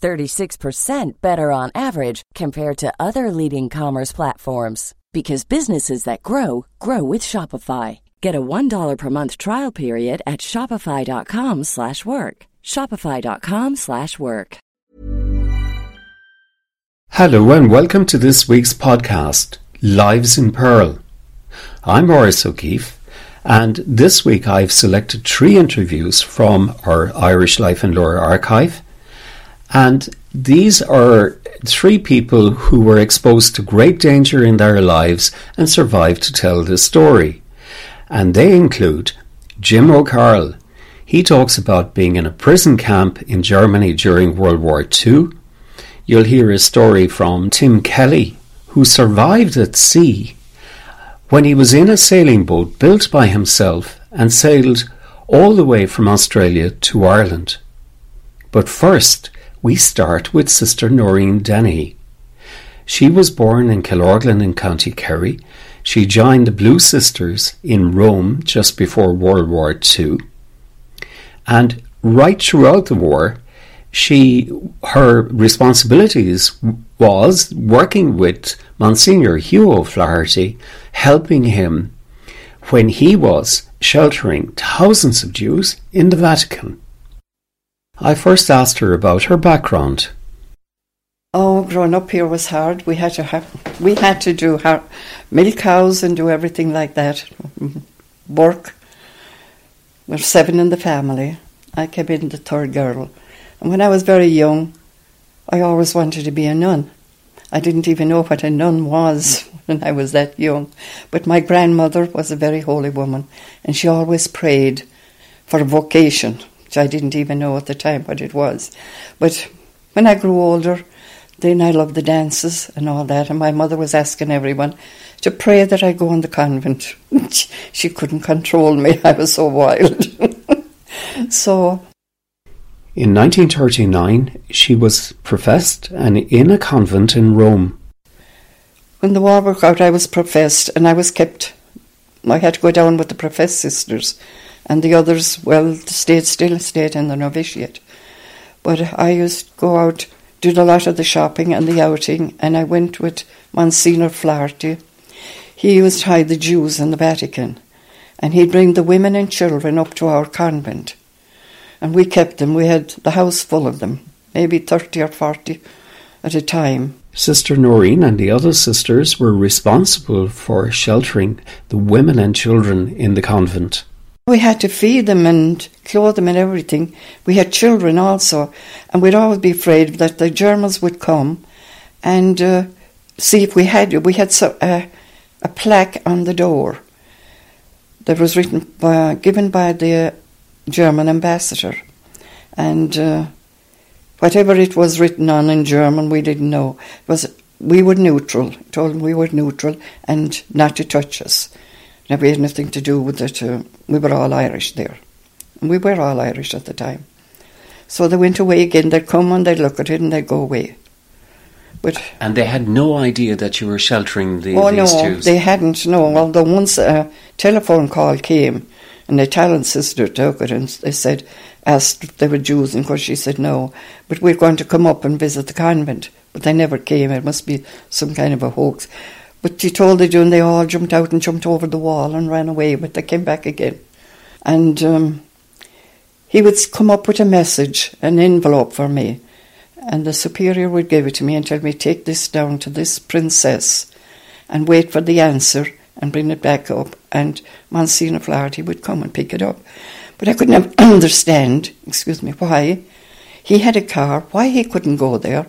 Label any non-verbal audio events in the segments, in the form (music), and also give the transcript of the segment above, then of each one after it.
36% better on average compared to other leading commerce platforms because businesses that grow grow with Shopify. Get a $1 per month trial period at shopify.com/work. shopify.com/work. Hello and welcome to this week's podcast, Lives in Peril. I'm Maurice O'Keeffe, and this week I've selected three interviews from our Irish Life and Lore archive, and these are three people who were exposed to great danger in their lives and survived to tell the story. And they include Jim O'Carroll. He talks about being in a prison camp in Germany during World War II. You'll hear a story from Tim Kelly, who survived at sea when he was in a sailing boat built by himself and sailed all the way from Australia to Ireland. But first, we start with Sister Noreen Denny. She was born in Killorglin in County Kerry. She joined the Blue Sisters in Rome just before World War II. And right throughout the war, she her responsibilities was working with Monsignor Hugh O'Flaherty, helping him when he was sheltering thousands of Jews in the Vatican. I first asked her about her background. Oh, growing up here was hard. We had to have, we had to do har milk cows and do everything like that. Mm-hmm. Work. We're seven in the family. I came in the third girl, and when I was very young, I always wanted to be a nun. I didn't even know what a nun was (laughs) when I was that young, but my grandmother was a very holy woman, and she always prayed for a vocation, which I didn't even know at the time what it was. But when I grew older, then I loved the dances and all that, and my mother was asking everyone to pray that I go in the convent. (laughs) she couldn't control me, I was so wild. (laughs) so In 1939, she was professed and in a convent in Rome. when the war broke out, I was professed, and I was kept. I had to go down with the professed sisters, and the others, well, stayed still, stayed in the novitiate. But I used to go out, did a lot of the shopping and the outing, and I went with Monsignor Flaherty. He used to hide the Jews in the Vatican, and he'd bring the women and children up to our convent. And we kept them, we had the house full of them, maybe 30 or 40 at a time. Sister Noreen and the other sisters were responsible for sheltering the women and children in the convent. We had to feed them and clothe them and everything. We had children also, and we'd always be afraid that the Germans would come and uh, see if we had. We had so, uh, a plaque on the door that was written by, given by the German ambassador, and uh, whatever it was written on in German, we didn't know. It was we were neutral. Told them we were neutral and not to touch us. Never had nothing to do with it. Uh, we were all Irish there. And we were all Irish at the time. So they went away again. They'd come and they'd look at it and they'd go away. But And they had no idea that you were sheltering the, oh these no, Jews. they hadn't. No, although once a telephone call came, and the Italian sister took it and they said, asked if they were Jews, and of course she said no. But we're going to come up and visit the convent. But they never came. It must be some kind of a hoax. But she told the Jew, and they all jumped out and jumped over the wall and ran away. But they came back again, and um, he would come up with a message, an envelope for me, And the superior would give it to me and tell me, take this down to this princess and wait for the answer and bring it back up. And Monsignor Flaherty would come and pick it up. But I could never (clears throat) understand, excuse me, why he had a car, why he couldn't go there.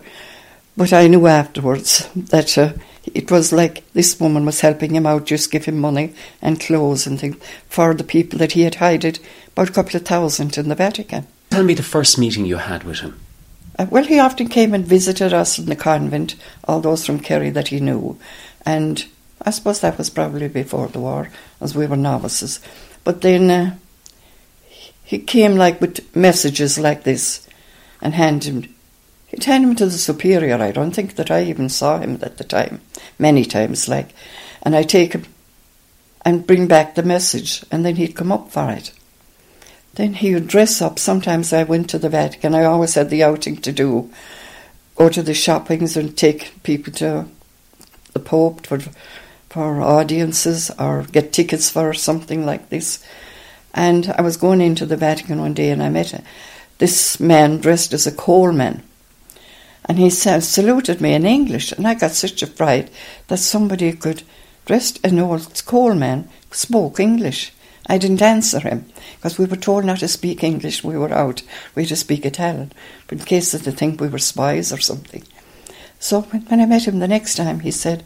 But I knew afterwards that uh, it was like this woman was helping him out, just give him money and clothes and things for the people that he had hired about a couple of thousand in the Vatican. Tell me the first meeting you had with him. Uh, well, he often came and visited us in the convent, all those from Kerry that he knew. And I suppose that was probably before the war, as we were novices. But then uh, he came like with messages like this and handed He'd hand him to the superior. I don't think that I even saw him at the time, many times, like. And I take him and bring back the message, and then he'd come up for it. Then he would dress up. Sometimes I went to the Vatican. I always had the outing to do. Go to the shoppings and take people to the Pope for for audiences or get tickets for something like this. And I was going into the Vatican one day and I met this man dressed as a coalman. And he saluted me in English, and I got such a fright that somebody could, dressed an old coalman, spoke English. I didn't answer him because we were told not to speak English. We were out. We had to speak Italian, but in case that they think we were spies or something. So when I met him the next time, he said,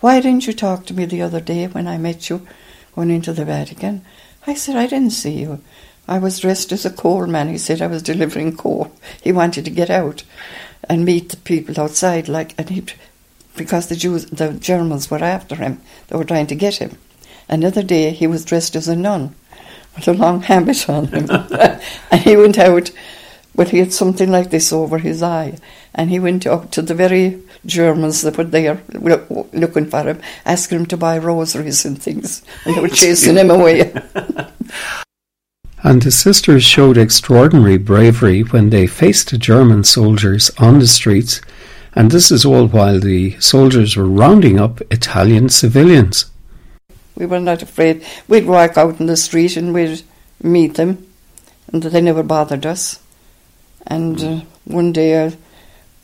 why didn't you talk to me the other day when I met you going into the Vatican? I said, I didn't see you. I was dressed as a coal man. He said I was delivering coal. He wanted to get out and meet the people outside, like, and he, because the Jews, the Germans were after him. They were trying to get him. Another day, he was dressed as a nun with a long habit on him, (laughs) and he went out but he had something like this over his eye. And he went up to the very Germans that were there looking for him, asking him to buy rosaries and things. And they were (laughs) chasing him away. (laughs) and the sisters showed extraordinary bravery when they faced the German soldiers on the streets. And this is all while the soldiers were rounding up Italian civilians. We were not afraid. We'd walk out in the street and we'd meet them, and they never bothered us. And uh, one day uh,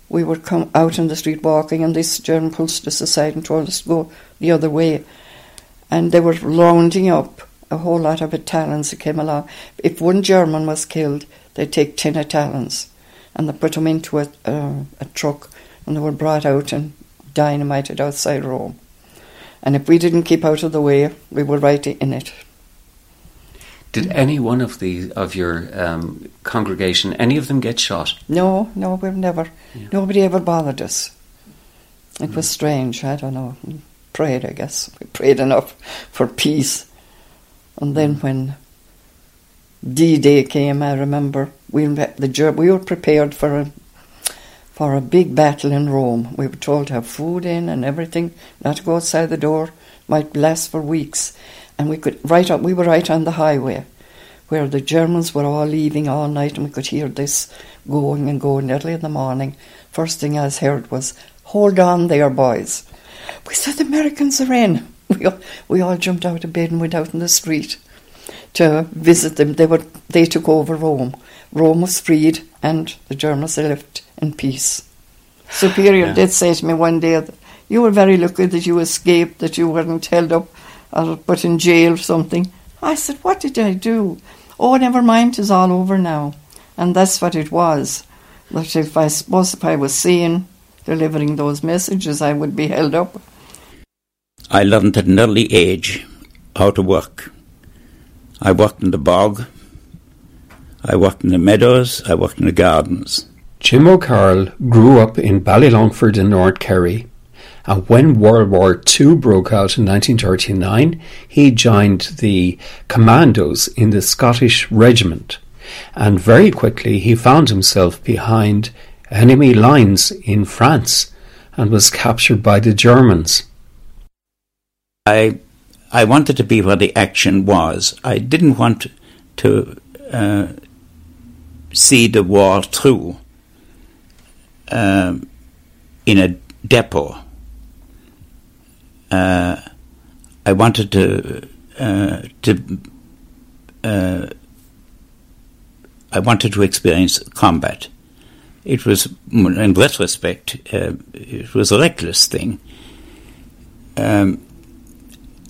we would come out in the street walking, and this German pushed us aside and told us to go the other way. And they were rounding up a whole lot of Italians that came along. If one German was killed, they'd take 10 Italians and they put them into a, uh, a truck and they were brought out and dynamited outside Rome. And if we didn't keep out of the way, we were right in it. Did any one of the of your um, congregation, any of them get shot? No, no, we've never. Yeah. Nobody ever bothered us. It mm. was strange. I don't know. We prayed, I guess. We prayed enough for peace. And then when D-Day came, I remember we the we were prepared for a for a big battle in Rome. We were told to have food in and everything, not to go outside the door. Might last for weeks and we could right up. We were right on the highway, where the Germans were all leaving all night, and we could hear this going and going early in the morning. First thing I heard was, "Hold on there, boys." We said the Americans are in. We all, we all jumped out of bed and went out in the street to visit them. They were they took over Rome. Rome was freed, and the Germans left in peace. Superior yeah. did say to me one day that you were very lucky that you escaped, that you weren't held up or put in jail or something. I said, What did I do? Oh, never mind, it's all over now. And that's what it was. But if I suppose if I was seen delivering those messages, I would be held up. I learned at an early age how to work. I worked in the bog, I worked in the meadows, I worked in the gardens. Jim O'Carroll grew up in Ballylongford in North Kerry and when World War II broke out in 1939, he joined the commandos in the Scottish Regiment. And very quickly he found himself behind enemy lines in France and was captured by the Germans. I I wanted to be where the action was. I didn't want to uh, see the war through uh, in a depot uh, I wanted to uh, to uh, I wanted to experience combat, it was, in retrospect, uh, it was a reckless thing. Um,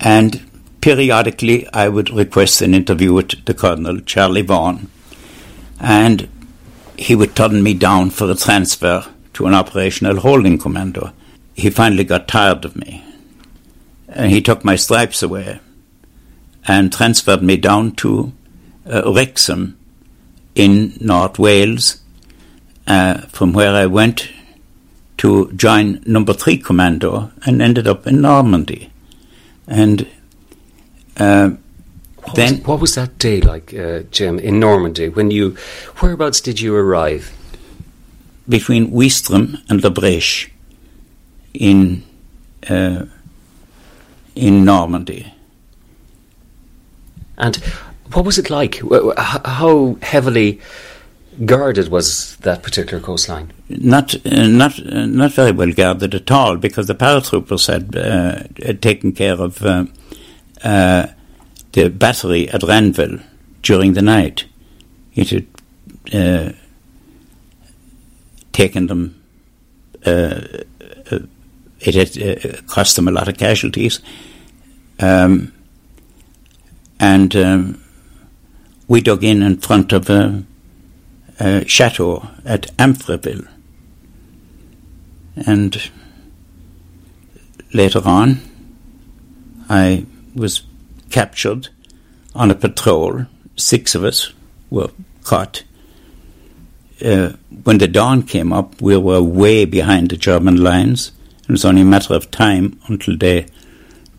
and periodically, I would request an interview with the Colonel, Charlie Vaughan, and he would turn me down for a transfer to an operational holding commando. He finally got tired of me, and he took my stripes away and transferred me down to uh, Wrexham in North Wales, uh, from where I went to join Number 3 Commando and ended up in Normandy. And uh, What then was, what was that day like, uh, Jim, in Normandy? When you, whereabouts did you arrive? between Ouistreham and La Brèche in uh, in Normandy. And what was it like? Wh- wh- h- How heavily guarded was that particular coastline? Not uh, not uh, not very well guarded at all because the paratroopers had, uh, had taken care of uh, uh, the battery at Ranville during the night. It had uh, taken them. It had cost them a lot of casualties, um, and um, we dug in in front of a chateau at Amfreville. And later on, I was captured on a patrol. Six of us were caught. Uh, when the dawn came up, we were way behind the German lines. It was only a matter of time until they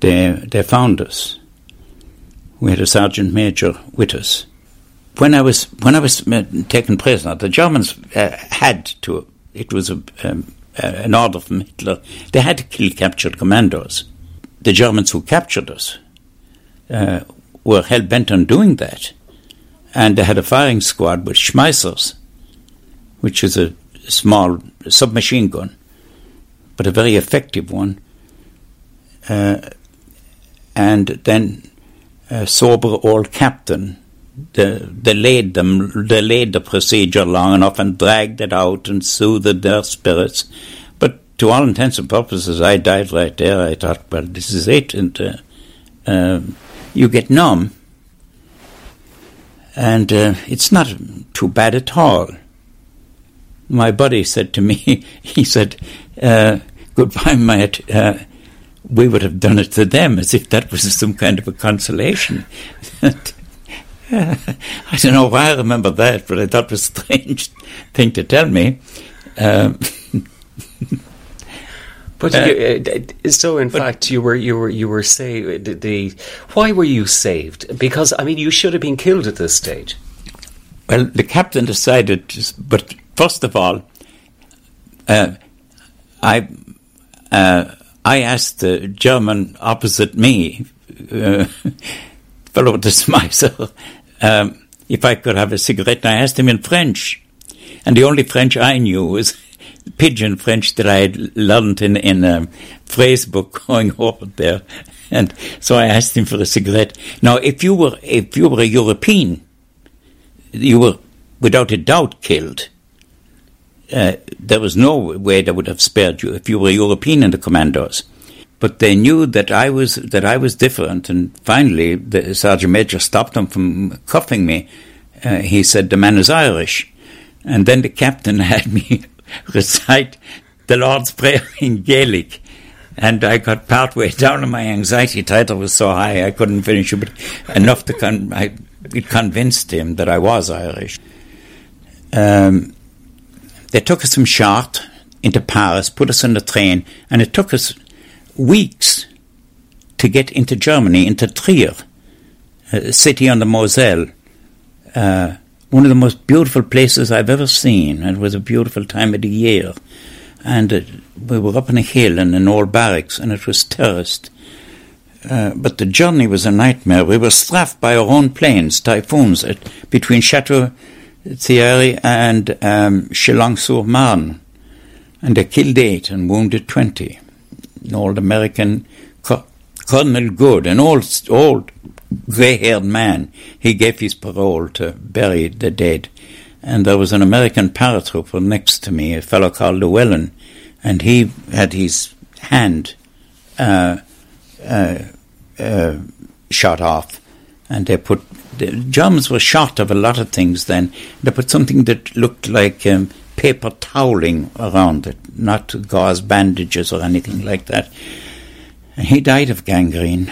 they they found us. We had a sergeant major with us. When I was when I was taken prisoner, the Germans uh, had to. It was a, um, uh, an order from Hitler. They had to kill captured commandos. The Germans who captured us uh, were hell bent on doing that, and they had a firing squad with Schmeissers, which is a small submachine gun, but a very effective one. Uh, and then a sober old captain. Laid them, laid the procedure long enough and dragged it out and soothed their spirits. But to all intents and purposes, I died right there. I thought, well, this is it, and uh, um, you get numb, and uh, it's not too bad at all. My buddy said to me, (laughs) he said, uh, "Goodbye, mate." Uh, we would have done it to them as if that was some kind of a consolation. (laughs) (laughs) I don't know why I remember that, but I thought it was a strange thing to tell me. Um, (laughs) But Uh, you, uh, so, in fact, you were you were you were saved. The, the why were you saved? Because I mean, you should have been killed at this stage. well, the captain decided, but first of all, uh, I uh, I asked the German opposite me, uh, (laughs) fellow Schmeisser, um, if I could have a cigarette. And I asked him in French, and the only French I knew was (laughs) pigeon French that I had learned in in a phrase book going over there. And so I asked him for a cigarette. Now, if you were if you were a European, you were without a doubt killed. Uh, there was no way they would have spared you if you were a European in the commandos. But they knew that I was that I was different, and finally the sergeant major stopped them from cuffing me. Uh, he said, "The man is Irish," and then the captain (laughs) had me recite the Lord's Prayer in Gaelic. And I got partway down, and my anxiety title was so high I couldn't finish it. But enough to con- I, it convinced him that I was Irish. Um, they took us from Chartres into Paris, put us on the train, and it took us weeks to get into Germany, into Trier, a city on the Moselle. Uh, one of the most beautiful places I've ever seen. It was a beautiful time of the year. And uh, we were up on a hill in an old barracks, and it was terraced. Uh, but the journey was a nightmare. We were strafed by our own planes, typhoons, at, between Chateau Thierry and um, Chalon-sur-Marne. And they killed eight and wounded 20. An old American Colonel Good, an old, old grey haired man, he gave his parole to bury the dead. and there was an American paratrooper next to me, a fellow called Llewellyn, and he had his hand uh, uh, uh, shot off, and they put the Germans were shot of a lot of things. Then they put something that looked like um, paper toweling around it, not gauze bandages or anything like that. And he died of gangrene.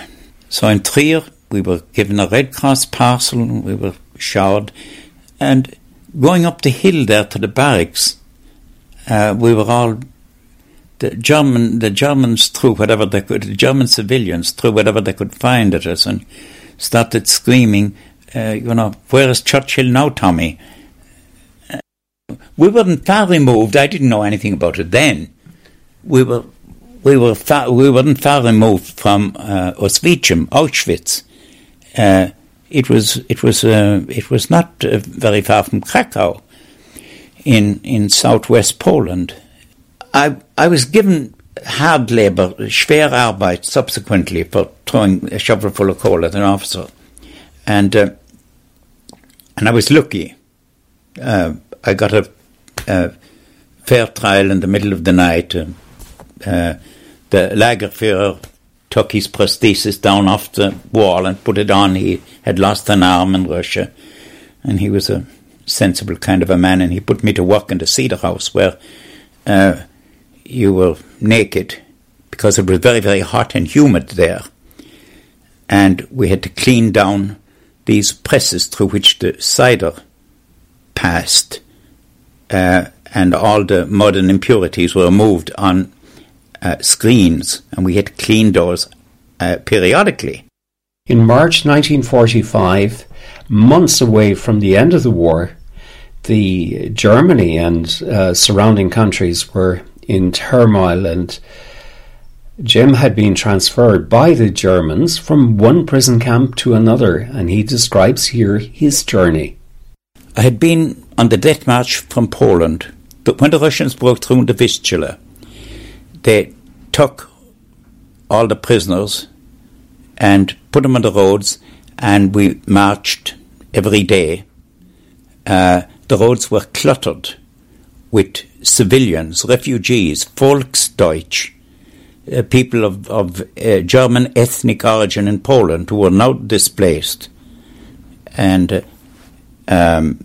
So in Trier, we were given a Red Cross parcel, and we were showered, and going up the hill there to the barracks, uh, we were all the German the Germans threw whatever they could the German civilians threw whatever they could find at us and started screaming, uh, you know, where is Churchill now, Tommy? We weren't far removed. I didn't know anything about it then. We were we were far, we weren't far removed from uh, Auschwitz. Uh, it was it was uh, it was not uh, very far from Krakow, in in southwest Poland. I I was given hard labour, schwer Arbeit, subsequently for throwing a shovel full of coal at an officer, and uh, and I was lucky. Uh, I got a, a, fair trial in the middle of the night. Uh, uh the Lagerführer took his prosthesis down off the wall and put it on. He had lost an arm in Russia, and he was a sensible kind of a man. And he put me to work in the cedar house where uh, you were naked because it was very, very hot and humid there. And we had to clean down these presses through which the cider passed, uh, and all the modern impurities were removed on uh, screens, and we had to clean those uh, periodically. In March 1945, months away from the end of the war, the Germany and uh, surrounding countries were in turmoil and Jim had been transferred by the Germans from one prison camp to another, and he describes here his journey. I had been on the death march from Poland, but when the Russians broke through the Vistula, they took all the prisoners and put them on the roads, and we marched every day. Uh, the roads were cluttered with civilians, refugees, Volksdeutsch, uh, people of, of uh, German ethnic origin in Poland who were now displaced and uh, um,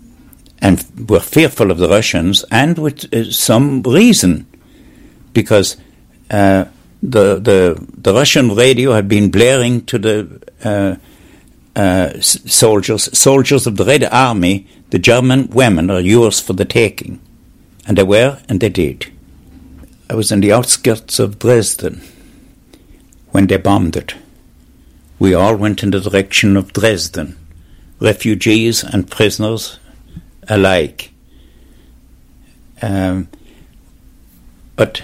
and were fearful of the Russians and with uh, some reason because uh, the the the Russian radio had been blaring to the uh, soldiers soldiers of the Red Army the German women are yours for the taking and they were, and they did. I was in the outskirts of Dresden when they bombed it. We all went in the direction of Dresden, refugees and prisoners alike. Um, but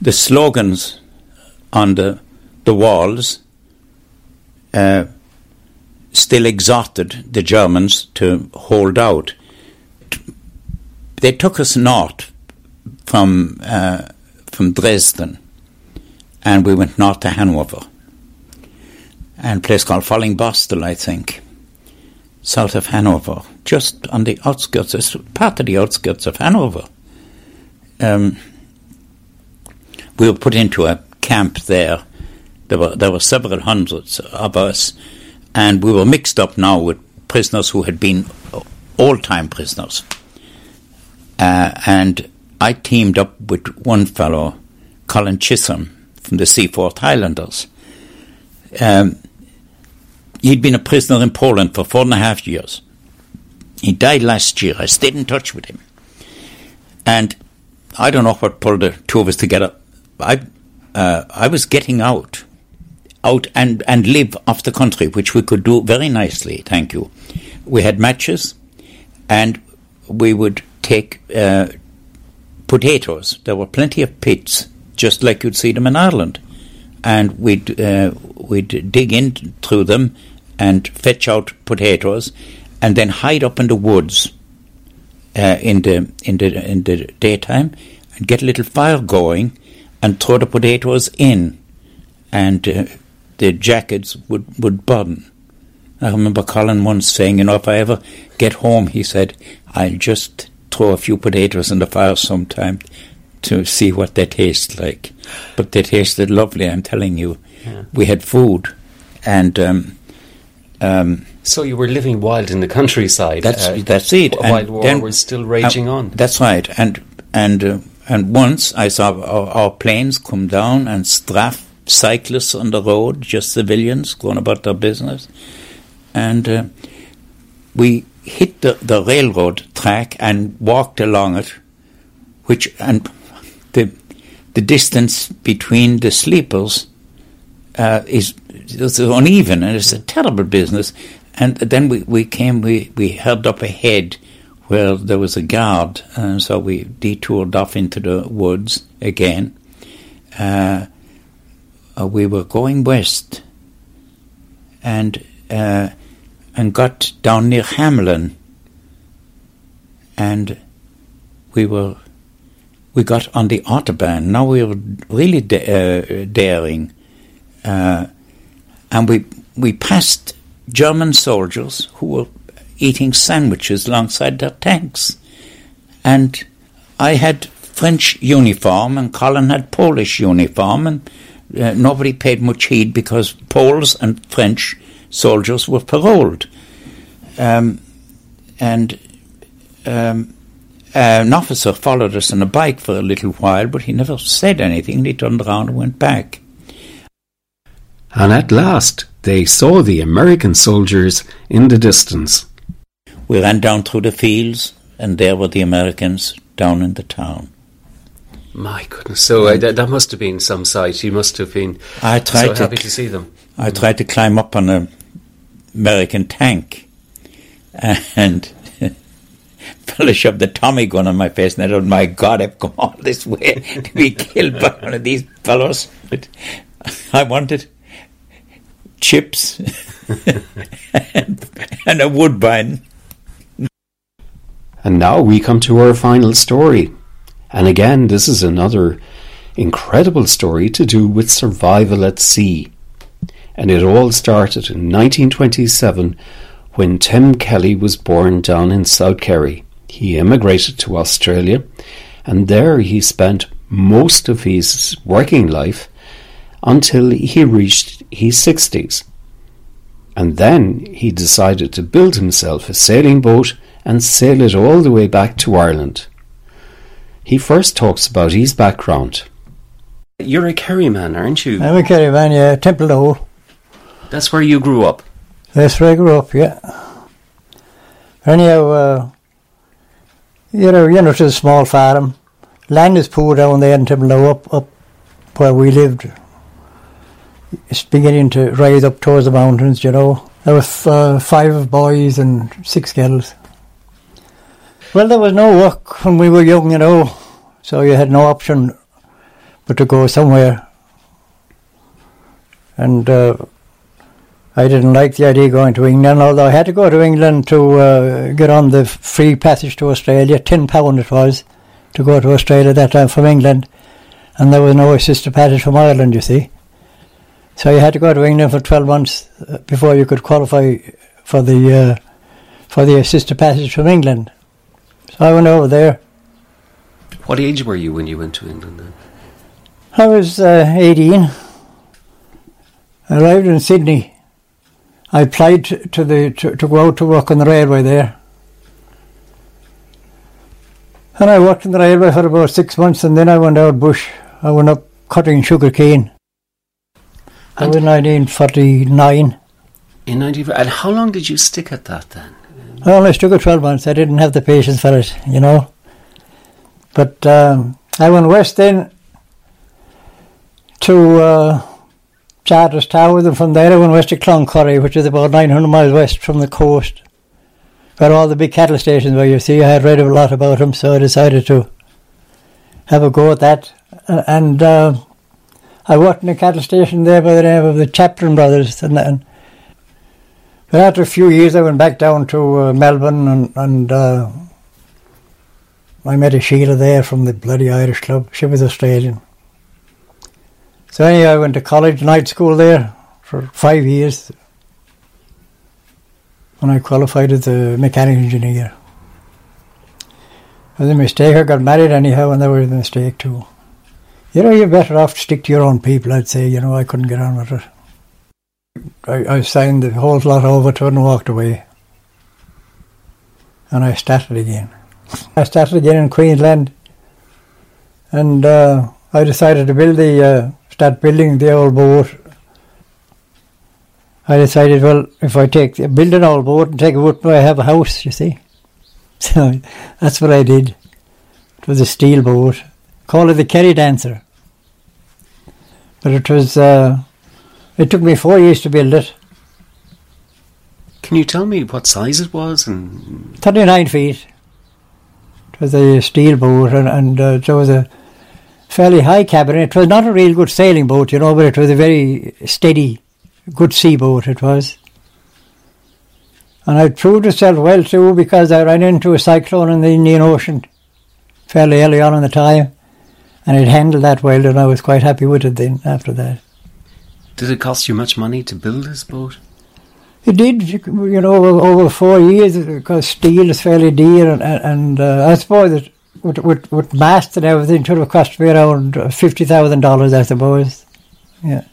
the slogans on the, the walls uh, still exhorted the Germans to hold out. They took us north from uh, from Dresden, and we went north to Hanover, and a place called Falling Fallingbostel, I think, south of Hanover, just on the outskirts, part of the outskirts of Hanover. Um, we were put into a camp there. There were there were several hundreds of us, and we were mixed up now with prisoners who had been all-time prisoners. Uh, and I teamed up with one fellow, Colin Chisholm, from the Seaforth Highlanders. Um, he'd been a prisoner in Poland for four and a half years. He died last year. I stayed in touch with him. And I don't know what pulled the two of us together. I, uh, I was getting out, out and, and live off the country, which we could do very nicely, thank you. We had matches, and we would take uh, potatoes. There were plenty of pits, just like you'd see them in Ireland, and we'd uh, we'd dig in through them and fetch out potatoes, and then hide up in the woods uh, in the in the in the daytime and get a little fire going and throw the potatoes in, and uh, the jackets would would burn I remember Colin once saying, you know, if I ever get home, he said, I'll just throw a few potatoes in the fire sometime to see what they taste like. But they tasted lovely, I'm telling you. Yeah. We had food, and um, um, so you were living wild in the countryside. That's uh, that's it. While and war then, was still raging uh, on. That's right. And and uh, and once I saw our, our, planes come down and strafe cyclists on the road, just civilians going about their business, and uh, we hit the, the railroad track and walked along it, which and the the distance between the sleepers uh, is it's uneven and it's a terrible business. And then we, we came, we, we held up ahead where there was a guard, and so we detoured off into the woods again. Uh, uh, we were going west and uh, and got down near Hamelin, and we were we got on the autobahn. Now we were really da- uh, daring uh, and we we passed German soldiers who were eating sandwiches alongside their tanks, and I had French uniform and Colin had Polish uniform, and uh, nobody paid much heed because Poles and French soldiers were paroled, um, and. Um, uh, an officer followed us on a bike for a little while, but he never said anything. He turned around and went back and at last they saw the American soldiers in the distance. We ran down through the fields, and there were the Americans down in the town. My goodness! So uh, that, that must have been some sight. You must have been I tried so to, happy to see them. I tried to climb up on an American tank, and (laughs) fellow shoved the Tommy gun on my face, and I thought, "My God, I've come all this way to be killed by one of these fellows." But I wanted chips and, (laughs) and a woodbine. And now we come to our final story. And again, this is another incredible story to do with survival at sea. And it all started in 1927 when Tim Kelly was born down in South Kerry. He emigrated to Australia and there he spent most of his working life until he reached his 60s. And then he decided to build himself a sailing boat and sail it all the way back to Ireland. He first talks about his background. You're a Kerry man, aren't you? I'm a Kerry man, yeah, Templenoe. That's where you grew up? That's where I grew up, yeah. Anyhow, uh, you know, you know, it's a small farm. Land is poor down there in Templenoe, up, up where we lived it's beginning to rise up towards the mountains, you know. There were uh, five boys and six girls. Well, there was no work when we were young, you know, so you had no option but to go somewhere. And uh, I didn't like the idea of going to England, although I had to go to England to uh, get on the free passage to Australia. Ten pound it was to go to Australia that time from England, and there was no assisted passage from Ireland. You see, so you had to go to England for 12 months uh, before you could qualify for the uh, for the assisted passage from England. So I went over there. What age were you when you went to England then? I was uh, 18. I arrived in Sydney. I applied to the to, to go out to work on the railway there. And I worked on the railway for about six months and then I went out bush. I went up cutting sugar cane. And was 1949. In 19, and how long did you stick at that then? I only stuck at 12 months. I didn't have the patience for it, you know. But um, I went west then to uh, Charters Tower, and from there I went west to Cloncurry, which is about 900 miles west from the coast, where all the big cattle stations were. You see, I had read a lot about them, so I decided to have a go at that. And uh, I worked in a cattle station there by the name of the Chaplin Brothers, and, and but after a few years, I went back down to uh, Melbourne, and, and uh, I met a Sheila there from the bloody Irish club. She was Australian. So anyway, I went to college, night school there for five years. and I qualified as a mechanic engineer. It was a mistake. I got married anyhow, and that was a mistake too. You know, you're better off to stick to your own people, I'd say. You know, I couldn't get on with it. I, I signed the whole lot over to it and walked away. And I started again. I started again in Queensland, and uh, I decided to build the, uh, start building the old boat. I decided, well, if I take build an old boat and take it with I have a house. You see, (laughs) so that's what I did. It was a steel boat. Call it the Kerry Dancer. But it was. Uh, it took me four years to build it. Can you tell me what size it was? And 39 feet. It was a steel boat, and, and uh, there was a fairly high cabin. It was not a real good sailing boat, you know, but it was a very steady, good sea boat, it was. And it proved itself well too because I ran into a cyclone in the Indian Ocean fairly early on in the time, and it handled that well, and I was quite happy with it then after that. did it cost you much money to build this boat? It did, you know, over, over four years because steel is fairly dear, and, and uh, I suppose that with, with, with mast and everything, it would have cost me around fifty thousand dollars, I suppose. Yeah.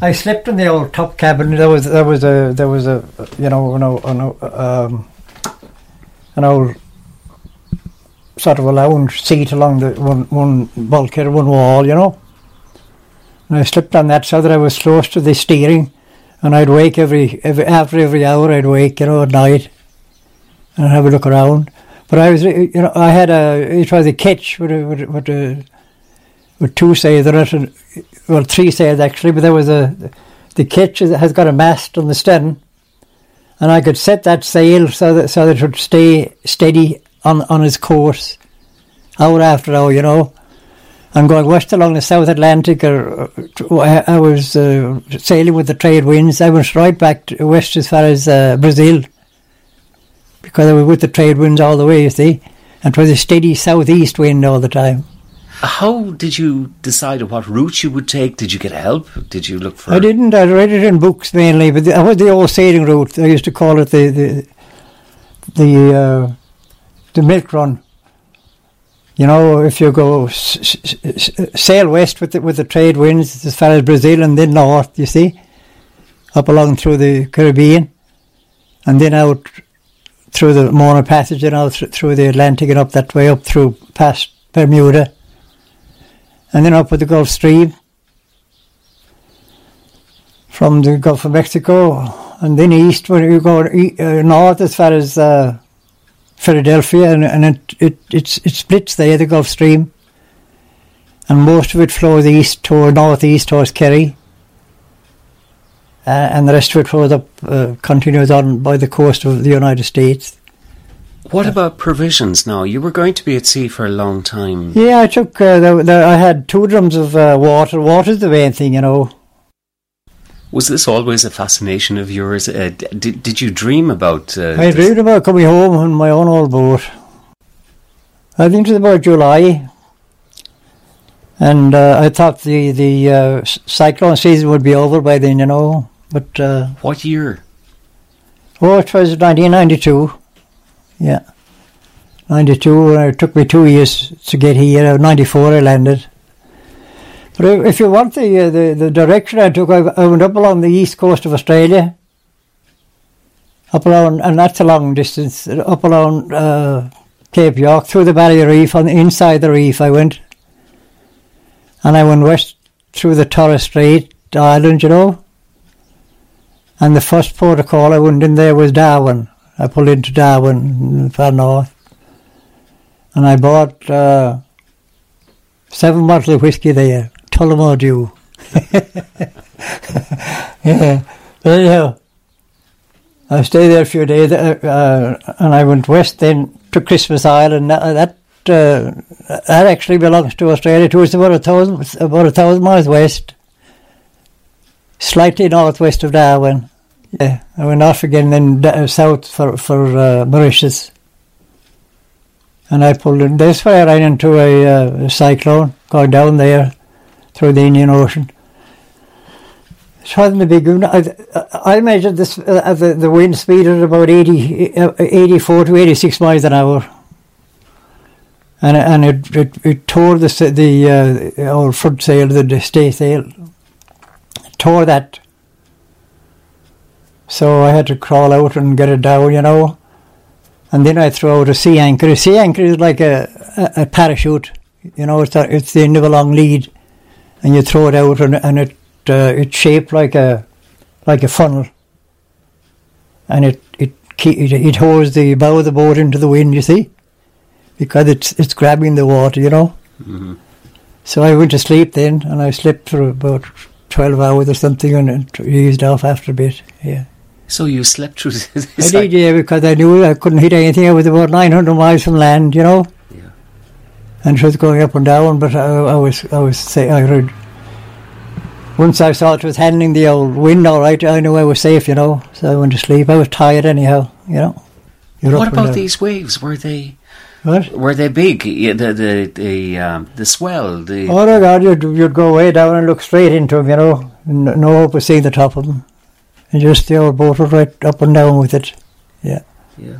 I slept in the old top cabin. There was there was a there was a you know an old, an old, um, an old sort of a lounge seat along the one one bulkhead, one wall, you know. And I slept on that so that I was close to the steering and I'd wake every, every after every hour. I'd wake, you know, at night, and have a look around. But I was, you know, I had a it was a ketch with with, with, a, with two sails on it, and, well, three sails actually. But there was a the ketch has got a mast on the stern, and I could set that sail so that so that it would stay steady on on its course, hour after hour, you know and going west along the South Atlantic, or uh, I was uh, sailing with the trade winds. I went right back to west as far as uh, Brazil because I was with the trade winds all the way, you see, and it was a steady southeast wind all the time. How did you decide what route you would take? Did you get help? Did you look for? I didn't. I read it in books mainly, but that was the old sailing route. I used to call it the the the, uh, the milk run. You know, if you go s- s- sail west with the, with the trade winds as far as Brazil and then north, you see, up along through the Caribbean, and then out through the Mona Passage and out th- through the Atlantic and up that way up through past Bermuda, and then up with the Gulf Stream from the Gulf of Mexico, and then east when you go e- uh, north as far as. Uh, Philadelphia, and, and it, it, it, it splits there, the Gulf Stream, and most of it flows east toward northeast towards Kerry, uh, and the rest of it flows up, uh, continues on by the coast of the United States. What about provisions? Now you were going to be at sea for a long time. Yeah, I took. Uh, the, the, I had two drums of uh, water. Water's the main thing, you know. Was this always a fascination of yours? Uh, d- did, did you dream about? Uh, I dreamed about coming home on my own old boat. I think it was about July, and uh, I thought the the uh, cyclone season would be over by then, you know. But uh, What year? oh, it was 1992. Yeah, 92. It took me two years to get here. 94, I landed. But if you want the uh, the, the direction I took, I, went up along the east coast of Australia. Up along, and that's a long distance. Up along uh, Cape York, through the Barrier Reef, on the inside the reef, I went. And I went west through the Torres Strait Island, you know. And the first port of call I went in there was Darwin. I pulled into Darwin, far north. And I bought uh, seven bottles of whiskey there, Dew. (laughs) yeah. But anyhow, I stayed there a few days, uh, uh, and I went west then to Christmas Island. That that, uh, that actually belongs to Australia too. It's about a thousand, about a thousand miles west, slightly northwest of Darwin. Yeah, I went off again, then south for for uh, Mauritius, and I pulled in. That's where I ran into a, uh, a cyclone going down there through the Indian Ocean. It wasn't a. I, I measured this uh, the, the wind speed at about 80, uh, 84 to 86 miles an hour. And, and it, it, it tore the, the uh, front sail, the stay sail, tore that. So I had to crawl out and get it down, you know. And then I threw out a sea anchor. A sea anchor is like a, a, a parachute, you know, it's, a, it's the end of a long lead. And you throw it out and, and it uh, it's shaped like a like a funnel, and it it it, it holds the bow of the boat into the wind. You see, because it's it's grabbing the water. You know. So I went to sleep then, and I slept for about twelve hours or something, and it eased off after a bit. Yeah, So you slept through (laughs) I this. did. Yeah, because I knew I couldn't hit anything. I was about nine hundred miles from land. You know. And it was going up and down, but I, I was I was say I heard. Once I saw it was handling the old wind all right, I knew I was safe, you know. So I went to sleep. I was tired anyhow, you know. You're What about these waves? Were they What? were they big? Yeah, the the the um, the swell. The Oh my God, you'd, you'd go way down and look straight into them, you know. No, no hope of seeing the top of them. And just the old boat was right up and down with it. Yeah. yeah.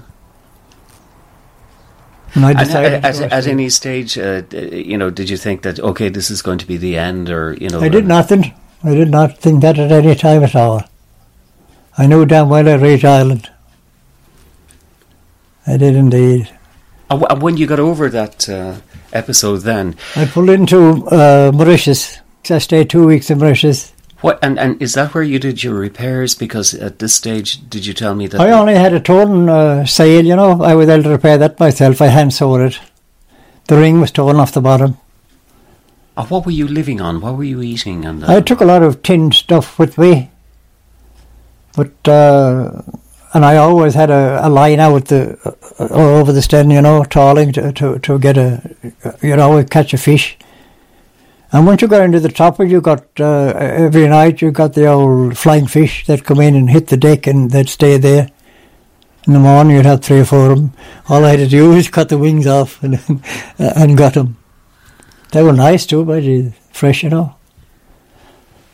And I decided. go at, at any stage, uh, you know, did you think that okay, this is going to be the end, or you know? I did um, nothing. I did not think that at any time at all. I knew damn well I'd reach Ireland. I did indeed. And when you got over that uh, episode, then I pulled into uh, Mauritius. I stayed two weeks in Mauritius. What? And, and is that where you did your repairs? Because at this stage, did you tell me that? I only had a torn uh, sail, you know. I was able to repair that myself. I hand sewed it. The ring was torn off the bottom. Uh, what were you living on? What were you eating? And I took a lot of tin stuff with me, but uh, and I always had a, a line out the uh, over the stand, you know, trawling to, to to get a you know catch a fish. And once you got into the topper, you got uh, every night you got the old flying fish that come in and hit the deck and they'd stay there. In the morning, you'd have three or four of them. All I had to do was cut the wings off and (laughs) and got them. They were nice too, but uh, fresh, you know.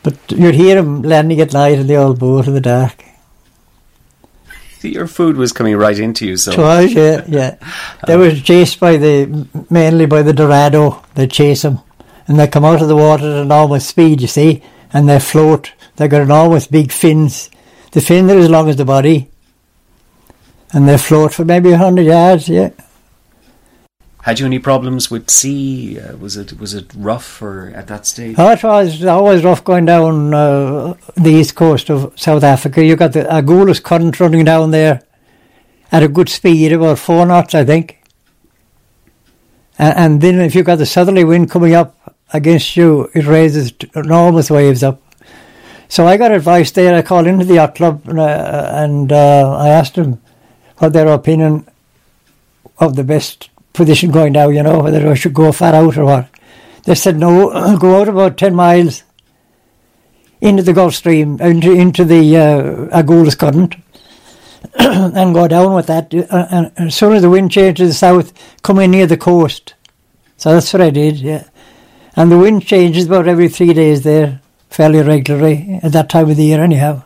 But you'd hear them landing at night in the old boat in the dark. See your food was coming right into you. So Twice, yeah, yeah. They were chased by the mainly by the Dorado. They chase them, and they come out of the water at an enormous speed. You see, and they float. They've got enormous big fins. The fin are as long as the body, and they float for maybe a hundred yards. Yeah. had you any problems with sea? Uh, was it was it rough or at that stage? Oh, it was always rough going down uh, the east coast of South Africa. You got the Agulhas current running down there at a good speed, about four knots, I think. And, and then if you got the southerly wind coming up against you, it raises enormous waves up. So I got advice there. I called into the yacht club and, uh, and uh, I asked them what their opinion of the best position going now, you know, whether I should go far out or what. They said, no, (clears throat) go out about 10 miles into the Gulf Stream, into, into the uh, Agulhas current, (clears throat) and go down with that. Uh, and as soon as the wind changed to the south, come in near the coast. So that's what I did, yeah. And the wind changes about every three days there, fairly regularly, at that time of the year, anyhow.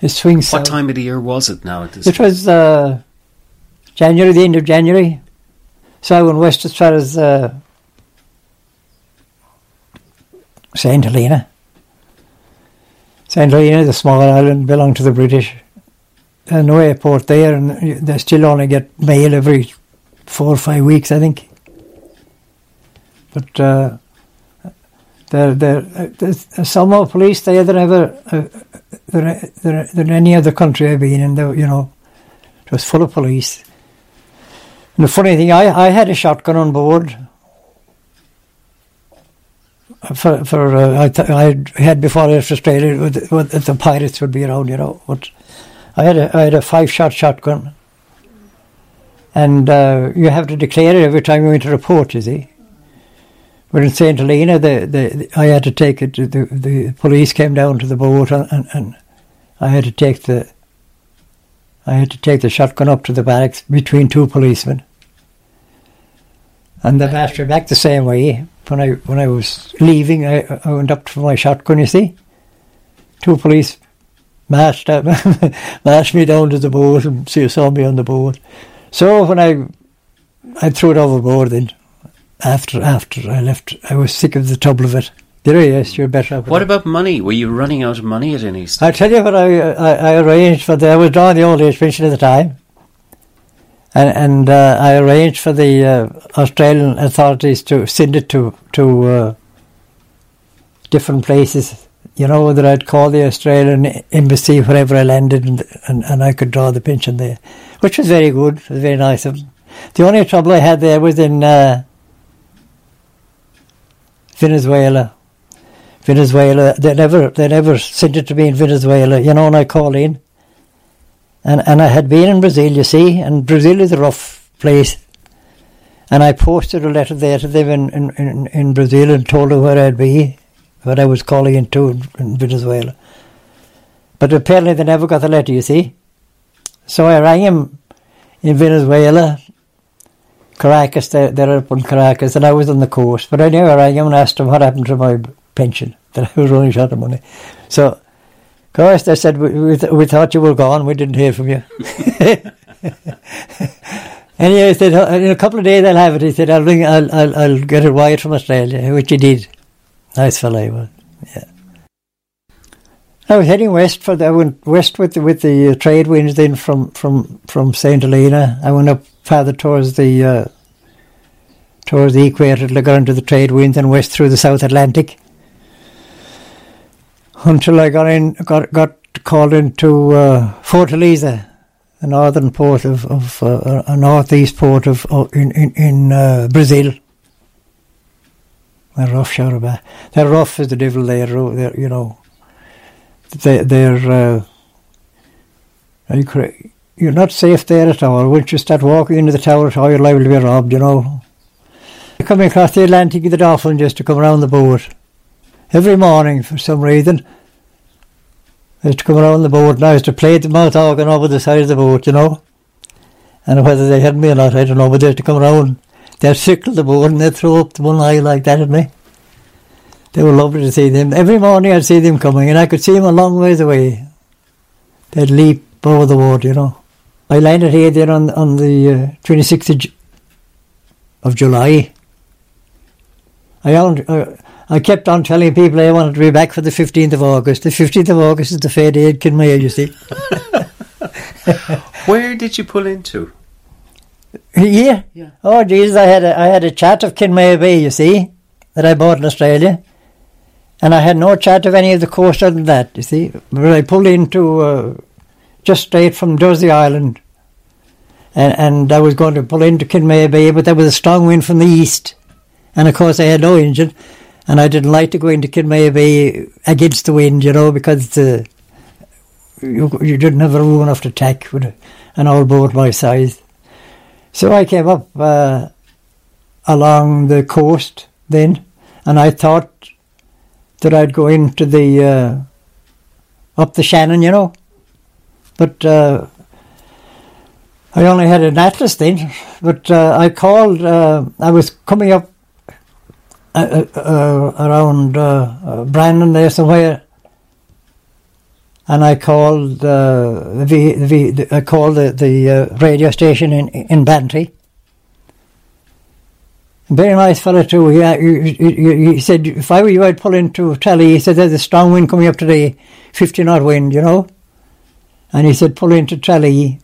It swings What south. time of the year was it now? At this It was uh, January, the end of January. So I went west as far as uh, St. Helena. St. Helena, the small island, belonged to the British. There's no airport there, and they still only get mail every four or five weeks, I think. But uh, there, there's some more police there than ever uh, than, than, any other country I've been in. You know, it was full of police. And the funny thing, I, I had a shotgun on board. For for uh, I th- I had before I left Australia, with, with, the pirates would be around, you know. But I had a I had a five shot shotgun, and uh, you have to declare it every time you enter a port. You see. But in St Helena, the, the, I had to take it. The, the police came down to the boat, and, and, I had to take the I had to take the shotgun up to the barracks between two policemen. And passed me back the same way. When I when I was leaving, I, I went up for my shotgun, you see. two police marched, out, (laughs) marched me down to the boat and saw me on the boat. So when I I threw it overboard then after after I left I was sick of the trouble of it. There yes, you're better. What about money? Were you running out of money at any stage? I tell you what I, I, I arranged for the I was drawing the old age pension at the time. And and uh, I arranged for the uh, Australian authorities to send it to to uh, different places. You know that I'd call the Australian embassy wherever I landed, and, and, and I could draw the pension there, which was very good. It was very nice of them. The only trouble I had there was in uh, Venezuela. Venezuela, they never they never sent it to me in Venezuela. You know, and I call in, and and I had been in Brazil, you see, and Brazil is a rough place. And I posted a letter there to them in, in, in, in Brazil and told them where I'd be, what I was calling into in, in Venezuela. But apparently they never got the letter, you see. So I rang him in Venezuela Caracas, they're, they're up in Caracas, and I was on the coast. But anyway I never rang him and asked him what happened to my pension, (laughs) that I was running short of money. So, of course, they said, we, we, th- we thought you were gone, we didn't hear from you. (laughs) anyway, he said, uh, in a couple of days I'll have it. He said, I'll, ring, I'll, I'll, I'll get it wired from Australia, which he did. Nice fellow he was, yeah. I was heading west for the, I went west with the, with the uh, trade winds then from, from, from St. Helena. I went up farther towards the uh, towards the equator to go into the trade winds and west through the South Atlantic until I got in got got called into uh, Fortaleza, the northern port of, of uh, a northeast port of, of in in, in uh, Brazil. They're rough, sure, They're rough as the devil. They're you know they, they're uh, you're not safe there at all. Once you start walking into the tower, all you're liable to be robbed, you know. Coming across the Atlantic with the dolphin just to come around the boat. Every morning, for some reason, I used to come around the boat and I used to play the mouth organ over the side of the boat, you know. And whether they had me or not, I don't know, but they used to come around. They'd circle the boat and they'd throw up one eye like that at me. They were lovely to see them. Every morning I'd see them coming, and I could see them a long ways away. They'd leap over the water, you know. I landed here then on on the uh, 26th of, Ju- of July. I, owned, uh, I kept on telling people I wanted to be back for the 15th of August. The 15th of August is the fair day at Kenmare, you see. (laughs) Where did you pull into? Here? Yeah. Oh, Jesus, I had a, I had a chat of Kenmare Bay, you see, that I bought in Australia. And I had no chat of any of the coast other than that, you see. But I pulled into uh, just straight from Jersey Island. And, and I was going to pull into Kenmare Bay, but there was a strong wind from the east. And of course, I had no engine. And I didn't like to go into Kenmare Bay against the wind, you know, because uh, you, you didn't have a room enough to tack with an old boat my size. So I came up uh, along the coast then, and I thought that I'd go into the uh, up the Shannon, you know. But uh, I only had an atlas then. But uh, I called. Uh, I was coming up uh, uh, around Brandon there somewhere, and I called the, the, the I called the, the radio station in in Bantry. Very nice fellow too. Yeah, he, he, he, said if I were you, I'd pull into Tralee. He said there's a strong wind coming up today, fifty knot wind, you know. And he said pull into Tralee.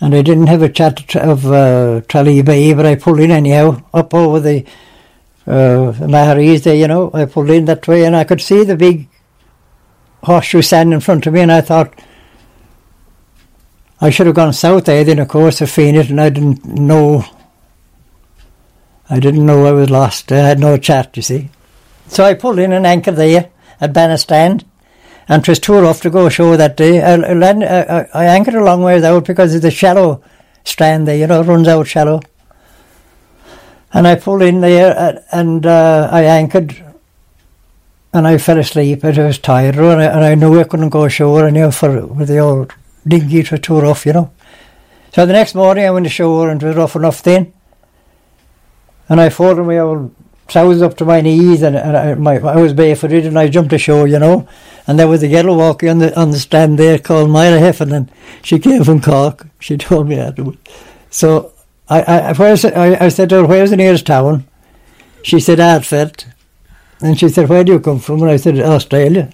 And I didn't have a chat of uh, Tralee Bay, but I pulled in anyhow up over the uh, Maharees there, you know. I pulled in that way, and I could see the big horseshoe stand in front of me, and I thought. I should have gone south there then, of course, of Fenit, and I didn't know I didn't know I was lost. I had no chat, you see. So I pulled in an anchor there at Banna Strand, and it was too rough to go ashore that day. I, I, I anchored a long ways out because it's a shallow strand there, you know, it runs out shallow. And I pulled in there and uh, I anchored and I fell asleep. I was tired and I, and I knew I couldn't go ashore. I knew for with the old dinghy was too rough, you know. So the next morning I went ashore and it was rough enough then. And I folded my old trousers up to my knees, and, and I, my, I was barefooted, and I jumped ashore, you know. And there was a girl walking on the on the stand there called Myra Heffernan. She came from Cork. She told me that. So I, I, where's, I, I said to her, "Where's the nearest town?" She said, "Ardfert." And she said, "Where do you come from?" And I said, "Australia."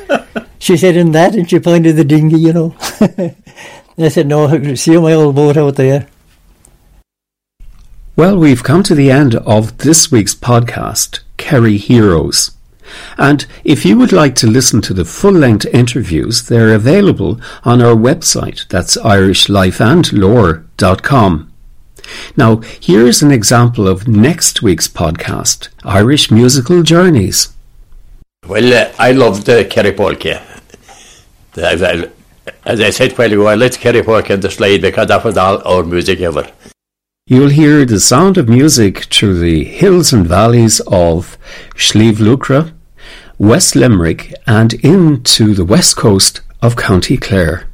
(laughs) she said, "In that," and she pointed the dinghy, you know. (laughs) I said, "No, see my old boat out there." Well, we've come to the end of this week's podcast, Kerry Heroes. And if you would like to listen to the full length interviews, they're available on our website. That's irishlifeandlore.com. Now, here's an example of next week's podcast Irish Musical Journeys. Well, uh, I loved uh, Kerry Polka. As I, as I said while ago, I liked Kerry Polka and the slide because that was all our music ever. You'll hear the sound of music through the hills and valleys of Sliabh Luachra, West Limerick, and into the west coast of County Clare.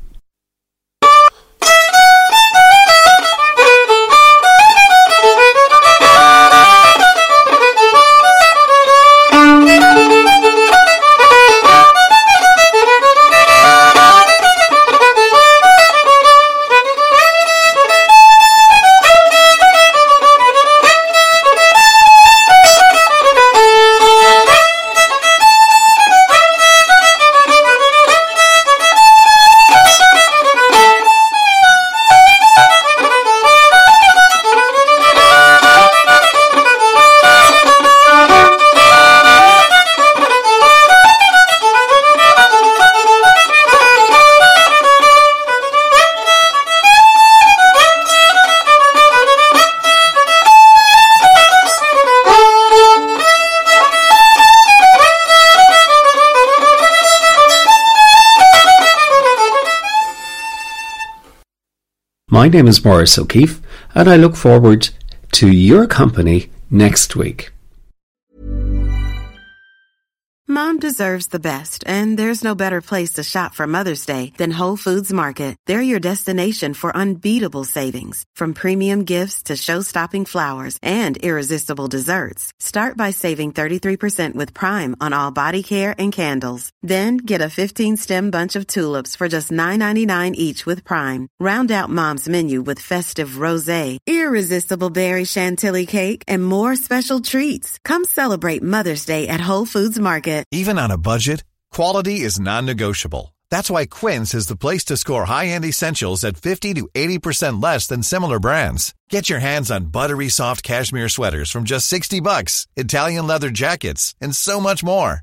My name is Maurice O'Keeffe, and I look forward to your company next week. Mom deserves the best, and there's no better place to shop for Mother's Day than Whole Foods Market. They're your destination for unbeatable savings, from premium gifts to show-stopping flowers and irresistible desserts. Start by saving 33% with Prime on all body care and candles. Then get a 15-stem bunch of tulips for just $9.99 each with Prime. Round out Mom's menu with festive rosé, irresistible berry chantilly cake, and more special treats. Come celebrate Mother's Day at Whole Foods Market. Even on a budget, quality is non-negotiable. That's why Quince is the place to score high-end essentials at 50 to 80% less than similar brands. Get your hands on buttery soft cashmere sweaters from just 60 bucks, Italian leather jackets, and so much more.